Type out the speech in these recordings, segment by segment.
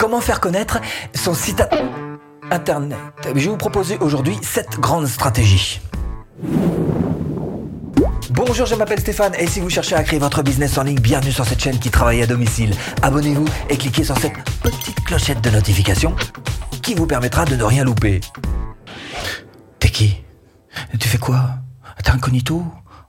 Comment faire connaître son site internet? Je vais vous proposer aujourd'hui cette grande stratégie. Bonjour, je m'appelle Stéphane et si vous cherchez à créer votre business en ligne, bienvenue sur cette chaîne qui travaille à domicile. Abonnez-vous et cliquez sur cette petite clochette de notification qui vous permettra de ne rien louper. T'es qui? Tu fais quoi? T'es incognito?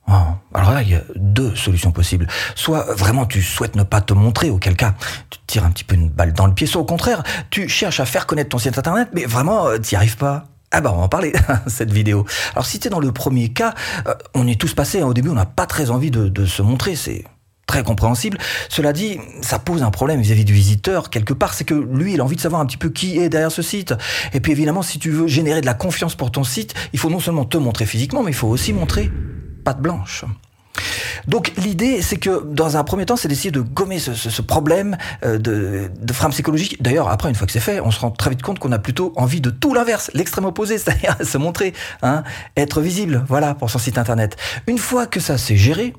Oh, alors là, il y a deux solutions possibles. Soit vraiment tu souhaites ne pas te montrer, auquel cas tu te tires un petit peu une balle dans le pied, soit au contraire, tu cherches à faire connaître ton site internet, mais vraiment, euh, t'y arrives pas. Ah bah on va en parler, cette vidéo. Alors si t'es dans le premier cas, euh, on est tous passés, hein. au début on n'a pas très envie de, de se montrer, c'est très compréhensible. Cela dit, ça pose un problème vis-à-vis du visiteur quelque part, c'est que lui, il a envie de savoir un petit peu qui est derrière ce site. Et puis évidemment, si tu veux générer de la confiance pour ton site, il faut non seulement te montrer physiquement, mais il faut aussi montrer patte blanche. Donc l'idée, c'est que dans un premier temps, c'est d'essayer de gommer ce, problème euh, de, de frame psychologique. D'ailleurs, après, une fois que c'est fait, on se rend très vite compte qu'on a plutôt envie de tout l'inverse, l'extrême opposé, c'est-à-dire se montrer, hein, être visible, voilà, pour son site internet. Une fois que ça s'est géré,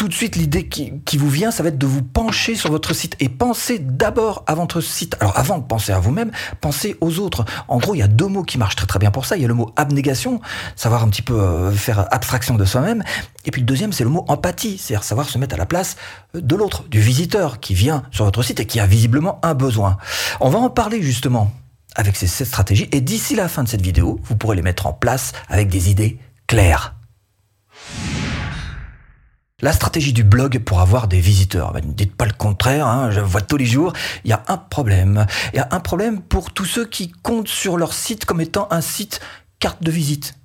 tout de suite, l'idée qui, vous vient, ça va être de vous pencher sur votre site et penser d'abord à votre site. Alors, avant de penser à vous-même, pensez aux autres. En gros, il y a deux mots qui marchent très très bien pour ça. Il y a le mot abnégation, savoir un petit peu euh, faire abstraction de soi-même. Et puis le deuxième, c'est le mot empathie, c'est-à-dire savoir se mettre à la place de l'autre, du visiteur qui vient sur votre site et qui a visiblement un besoin. On va en parler justement avec ces, ces stratégies et d'ici la fin de cette vidéo, vous pourrez les mettre en place avec des idées claires. La stratégie du blog pour avoir des visiteurs. Ben, ne dites pas le contraire, hein, je vois tous les jours. Il y a un problème. Il y a un problème pour tous ceux qui comptent sur leur site comme étant un site carte de visite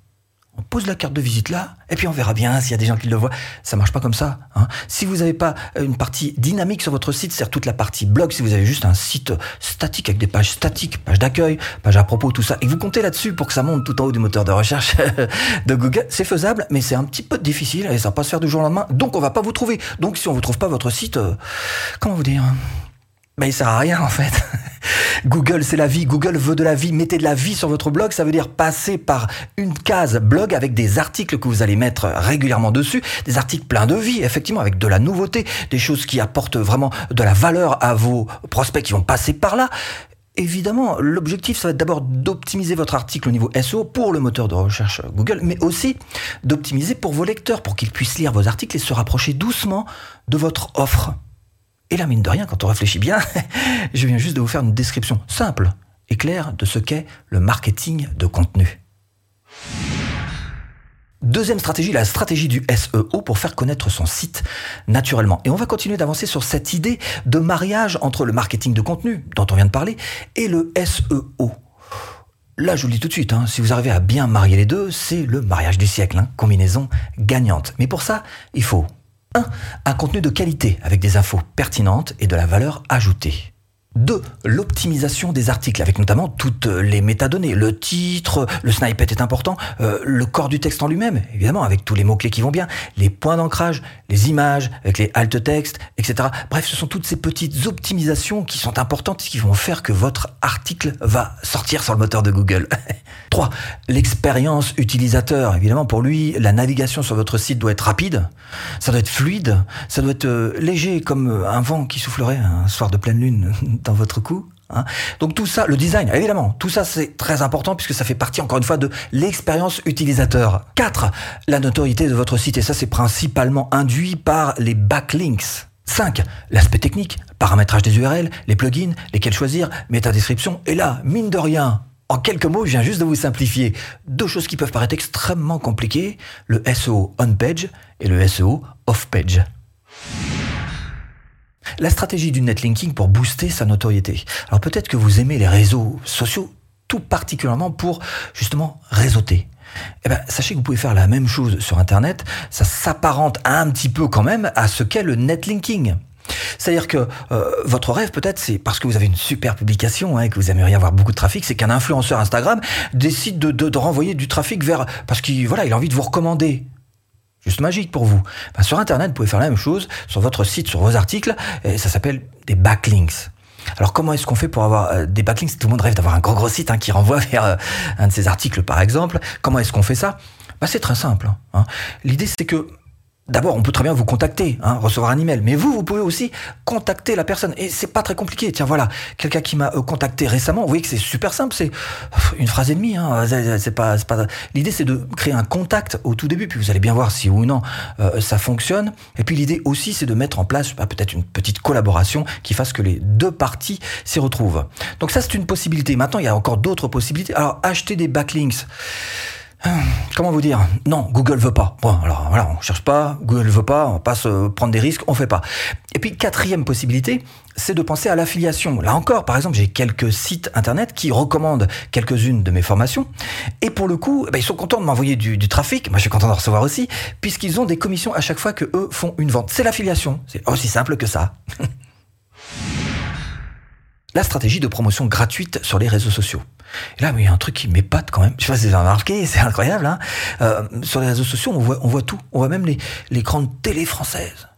on pose la carte de visite là, et puis on verra bien s'il y a des gens qui le voient. Ça marche pas comme ça. Hein. Si vous n'avez pas une partie dynamique sur votre site, c'est-à-dire toute la partie blog, si vous avez juste un site statique avec des pages statiques, pages d'accueil, pages à propos, tout ça, et que vous comptez là-dessus pour que ça monte tout en haut du moteur de recherche de Google, c'est faisable, mais c'est un petit peu difficile et ça va pas se faire du jour au lendemain. Donc on va pas vous trouver. Donc si on vous trouve pas votre site, euh, comment vous dire mais il sert à rien en fait. Google, c'est la vie. Google veut de la vie. Mettez de la vie sur votre blog. Ça veut dire passer par une case blog avec des articles que vous allez mettre régulièrement dessus. Des articles pleins de vie, effectivement, avec de la nouveauté, des choses qui apportent vraiment de la valeur à vos prospects qui vont passer par là. Évidemment, l'objectif, ça va être d'abord d'optimiser votre article au niveau SEO pour le moteur de recherche Google, mais aussi d'optimiser pour vos lecteurs, pour qu'ils puissent lire vos articles et se rapprocher doucement de votre offre. Et là, mine de rien, quand on réfléchit bien, je viens juste de vous faire une description simple et claire de ce qu'est le marketing de contenu. Deuxième stratégie, la stratégie du SEO pour faire connaître son site naturellement. Et on va continuer d'avancer sur cette idée de mariage entre le marketing de contenu, dont on vient de parler, et le SEO. Là, je vous le dis tout de suite, hein, si vous arrivez à bien marier les deux, c'est le mariage du siècle, hein, combinaison gagnante. Mais pour ça, il faut 1. Un contenu de qualité avec des infos pertinentes et de la valeur ajoutée. 2. L'optimisation des articles, avec notamment toutes les métadonnées. Le titre, le snippet est important, euh, le corps du texte en lui-même, évidemment, avec tous les mots-clés qui vont bien, les points d'ancrage, les images, avec les alt textes, etc. Bref, ce sont toutes ces petites optimisations qui sont importantes et qui vont faire que votre article va sortir sur le moteur de Google. 3. L'expérience utilisateur. Évidemment, pour lui, la navigation sur votre site doit être rapide, ça doit être fluide, ça doit être euh, léger comme un vent qui soufflerait un soir de pleine lune dans votre cou. Hein. Donc tout ça, le design, évidemment, tout ça c'est très important puisque ça fait partie encore une fois de l'expérience utilisateur. 4. La notoriété de votre site et ça c'est principalement induit par les backlinks. 5. L'aspect technique, paramétrage des URL, les plugins, lesquels choisir, métadescription. Et là, mine de rien, en quelques mots, je viens juste de vous simplifier deux choses qui peuvent paraître extrêmement compliquées, le SEO on-page et le SEO off-page la stratégie du netlinking pour booster sa notoriété. Alors peut-être que vous aimez les réseaux sociaux tout particulièrement pour justement réseauter. Eh ben, sachez que vous pouvez faire la même chose sur Internet. Ça s'apparente un petit peu quand même à ce qu'est le netlinking. C'est-à-dire que euh, votre rêve peut-être c'est parce que vous avez une super publication hein, et que vous aimeriez avoir beaucoup de trafic, c'est qu'un influenceur Instagram décide de, de, de renvoyer du trafic vers parce qu'il voilà il a envie de vous recommander juste magique pour vous. Ben, sur Internet, vous pouvez faire la même chose sur votre site, sur vos articles, et ça s'appelle des backlinks. Alors comment est-ce qu'on fait pour avoir euh, des backlinks? Tout le monde rêve d'avoir un gros gros site hein, qui renvoie vers euh, un de ses articles par exemple. Comment est-ce qu'on fait ça? Bah, C'est très simple. Hein. L'idée c'est que D'abord, on peut très bien vous contacter, hein, recevoir un email, mais vous, vous pouvez aussi contacter la personne. Et c'est pas très compliqué. Tiens, voilà, quelqu'un qui m'a euh, contacté récemment. Vous voyez que c'est super simple. C'est une phrase et demie. Hein, c'est pas, pas. L'idée, c'est de créer un contact au tout début, puis vous allez bien voir si ou non euh, ça fonctionne. Et puis l'idée aussi, c'est de mettre en place bah, peut-être une petite collaboration qui fasse que les deux parties s'y retrouvent. Donc ça, c'est une possibilité. Maintenant, il y a encore d'autres possibilités. Alors, acheter des backlinks. Comment vous dire? Non, Google veut pas. Bon, alors voilà, on cherche pas, Google veut pas, on va pas se prendre des risques, on fait pas. Et puis quatrième possibilité, c'est de penser à l'affiliation. Là encore, par exemple, j'ai quelques sites internet qui recommandent quelques-unes de mes formations, et pour le coup, bah, ils sont contents de m'envoyer du, du, trafic. Moi, je suis content de recevoir aussi, puisqu'ils ont des commissions à chaque fois que eux font une vente. C'est l'affiliation. C'est aussi simple que ça. la stratégie de promotion gratuite sur les réseaux sociaux. Et là, il y a un truc qui m'épate quand même. Je sais pas si vous avez remarqué, c'est incroyable. Hein euh, sur les réseaux sociaux, on voit, on voit tout. On voit même les, les grandes télés françaises,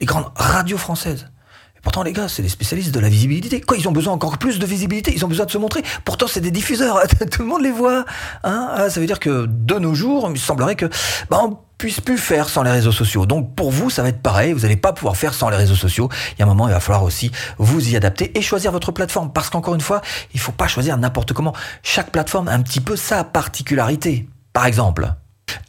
les grandes radios françaises. Et pourtant, les gars, c'est des spécialistes de la visibilité. Quoi, ils ont besoin encore plus de visibilité? Ils ont besoin de se montrer. Pourtant, c'est des diffuseurs. tout le monde les voit. Hein ah, ça veut dire que de nos jours, il semblerait que bah, on puisse plus faire sans les réseaux sociaux. Donc pour vous, ça va être pareil, vous n'allez pas pouvoir faire sans les réseaux sociaux. Il y a un moment, il va falloir aussi vous y adapter et choisir votre plateforme. Parce qu'encore une fois, il faut pas choisir n'importe comment. Chaque plateforme a un petit peu sa particularité. Par exemple,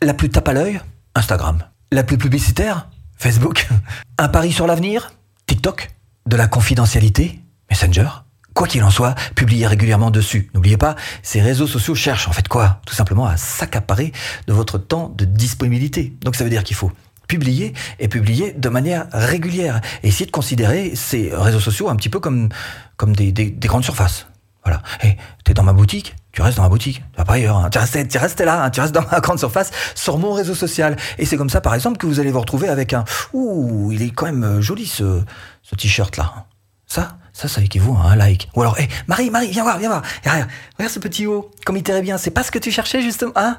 la plus tape à l'œil, Instagram. La plus publicitaire, Facebook. Un pari sur l'avenir, TikTok. De la confidentialité, Messenger. Quoi qu'il en soit, publiez régulièrement dessus. N'oubliez pas, ces réseaux sociaux cherchent en fait quoi? Tout simplement à s'accaparer de votre temps de disponibilité. Donc ça veut dire qu'il faut publier et publier de manière régulière. Et essayer de considérer ces réseaux sociaux un petit peu comme, des, des, des grandes surfaces. Voilà. Et t'es dans ma boutique, tu restes dans ma boutique, tu vas pas ailleurs. Hein. Tu, restes, là, hein. tu restes dans ma grande surface, sur mon réseau social. Et c'est comme ça, par exemple, que vous allez vous retrouver avec un... Ouh, il est quand même euh, joli ce, ce t-shirt-là. Ça, ça, ça équivaut à un like. Ou alors, hé, Marie, Marie, viens voir, viens voir. Regarde, regarde ce petit haut, comme il t'irait bien. C'est pas ce que tu cherchais, justement, hein?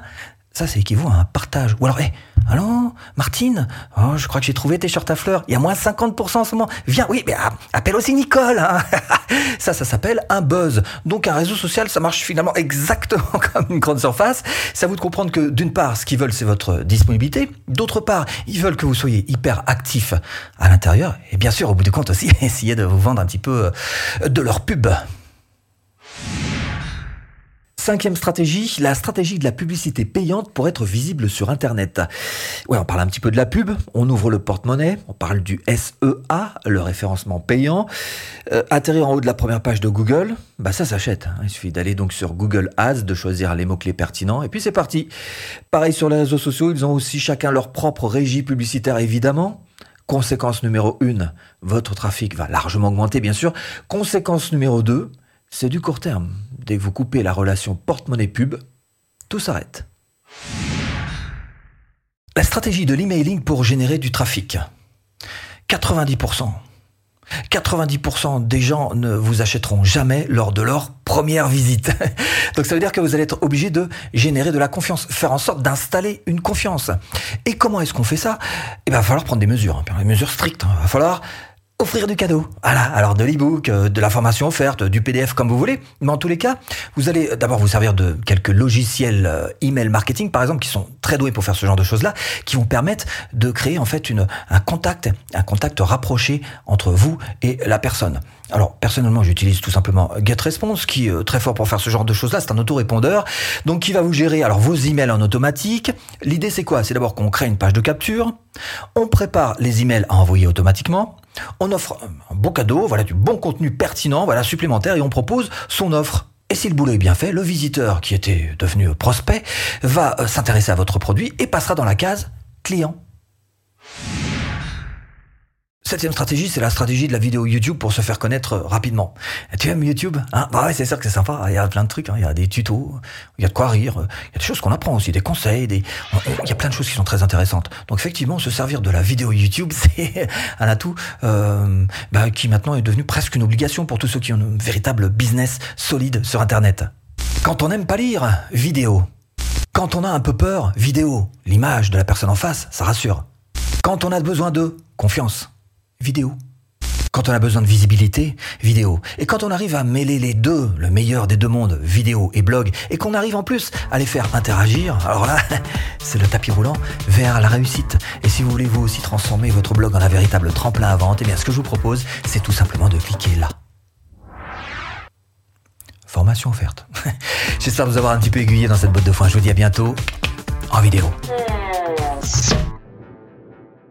Ça, ça équivaut à un partage. Ou alors, hé, allô, Martine? Oh, je crois que j'ai trouvé tes shorts à fleurs. Il y a moins 50% en ce moment. Viens, oui, mais ah, appelle aussi Nicole. Hein ça, ça s'appelle un buzz. Donc, un réseau social, ça marche finalement exactement comme une grande surface. Ça vous de comprendre que, d'une part, ce qu'ils veulent, c'est votre disponibilité. D'autre part, ils veulent que vous soyez hyper actif à l'intérieur. Et bien sûr, au bout du compte aussi, essayer de vous vendre un petit peu euh, de leur pub. Cinquième stratégie, la stratégie de la publicité payante pour être visible sur Internet. Ouais, on parle un petit peu de la pub, on ouvre le porte-monnaie, on parle du SEA, le référencement payant. Euh, atterrir en haut de la première page de Google, bah ça s'achète. Hein. Il suffit d'aller donc sur Google Ads, de choisir les mots-clés pertinents, et puis c'est parti. Pareil sur les réseaux sociaux, ils ont aussi chacun leur propre régie publicitaire évidemment. Conséquence numéro 1, votre trafic va largement augmenter bien sûr. Conséquence numéro 2, c'est du court terme. Dès que vous coupez la relation porte-monnaie pub, tout s'arrête. La stratégie de l'emailing pour générer du trafic. 90%. 90% des gens ne vous achèteront jamais lors de leur première visite. Donc ça veut dire que vous allez être obligé de générer de la confiance, faire en sorte d'installer une confiance. Et comment est-ce qu'on fait ça? Eh il va falloir prendre des mesures, hein, des mesures strictes. Il va falloir offrir du cadeau. Alors de l'e-book, euh, de la formation offerte, du PDF comme vous voulez. Mais en tous les cas, vous allez d'abord vous servir de quelques logiciels euh, email marketing par exemple qui sont très doués pour faire ce genre de choses-là, qui vont permettre de créer en fait un contact, un contact rapproché entre vous et la personne. Alors personnellement, j'utilise tout simplement GetResponse qui est très fort pour faire ce genre de choses-là. C'est un autorépondeur, donc qui va vous gérer alors vos emails en automatique. L'idée c'est quoi? C'est d'abord qu'on crée une page de capture, on prépare les emails à envoyer automatiquement. On offre un beau cadeau, voilà du bon contenu pertinent, voilà supplémentaire, et on propose son offre. Et si le boulot est bien fait, le visiteur qui était devenu prospect va euh, s'intéresser à votre produit et passera dans la case client. Septième stratégie, c'est la stratégie de la vidéo YouTube pour se faire connaître euh, rapidement. Tu aimes YouTube hein? Bah ouais, c'est sûr que c'est sympa. Il y a plein de trucs. Hein. Il y a des tutos, il y a de quoi rire. Il y a des choses qu'on apprend aussi, des conseils. Il y a plein de choses qui sont très intéressantes. Donc effectivement, se servir de la vidéo YouTube, c'est un atout euh, bah, qui maintenant est devenu presque une obligation pour tous ceux qui ont un véritable business solide sur Internet. Quand on n'aime pas lire, vidéo. Quand on a un peu peur, vidéo. L'image de la personne en face, ça rassure. Quand on a besoin de confiance vidéo. Quand on a besoin de visibilité, vidéo. Et quand on arrive à mêler les deux, le meilleur des deux mondes, vidéo et blog, et qu'on arrive en plus à les faire interagir, alors là, c'est le tapis roulant vers la réussite. Et si vous voulez vous aussi transformer votre blog en un véritable tremplin à vente, eh bien ce que je vous propose, c'est tout simplement de cliquer là. Formation offerte. J'espère vous avoir un petit peu aiguillé dans cette botte de foin. Je vous dis à bientôt en vidéo.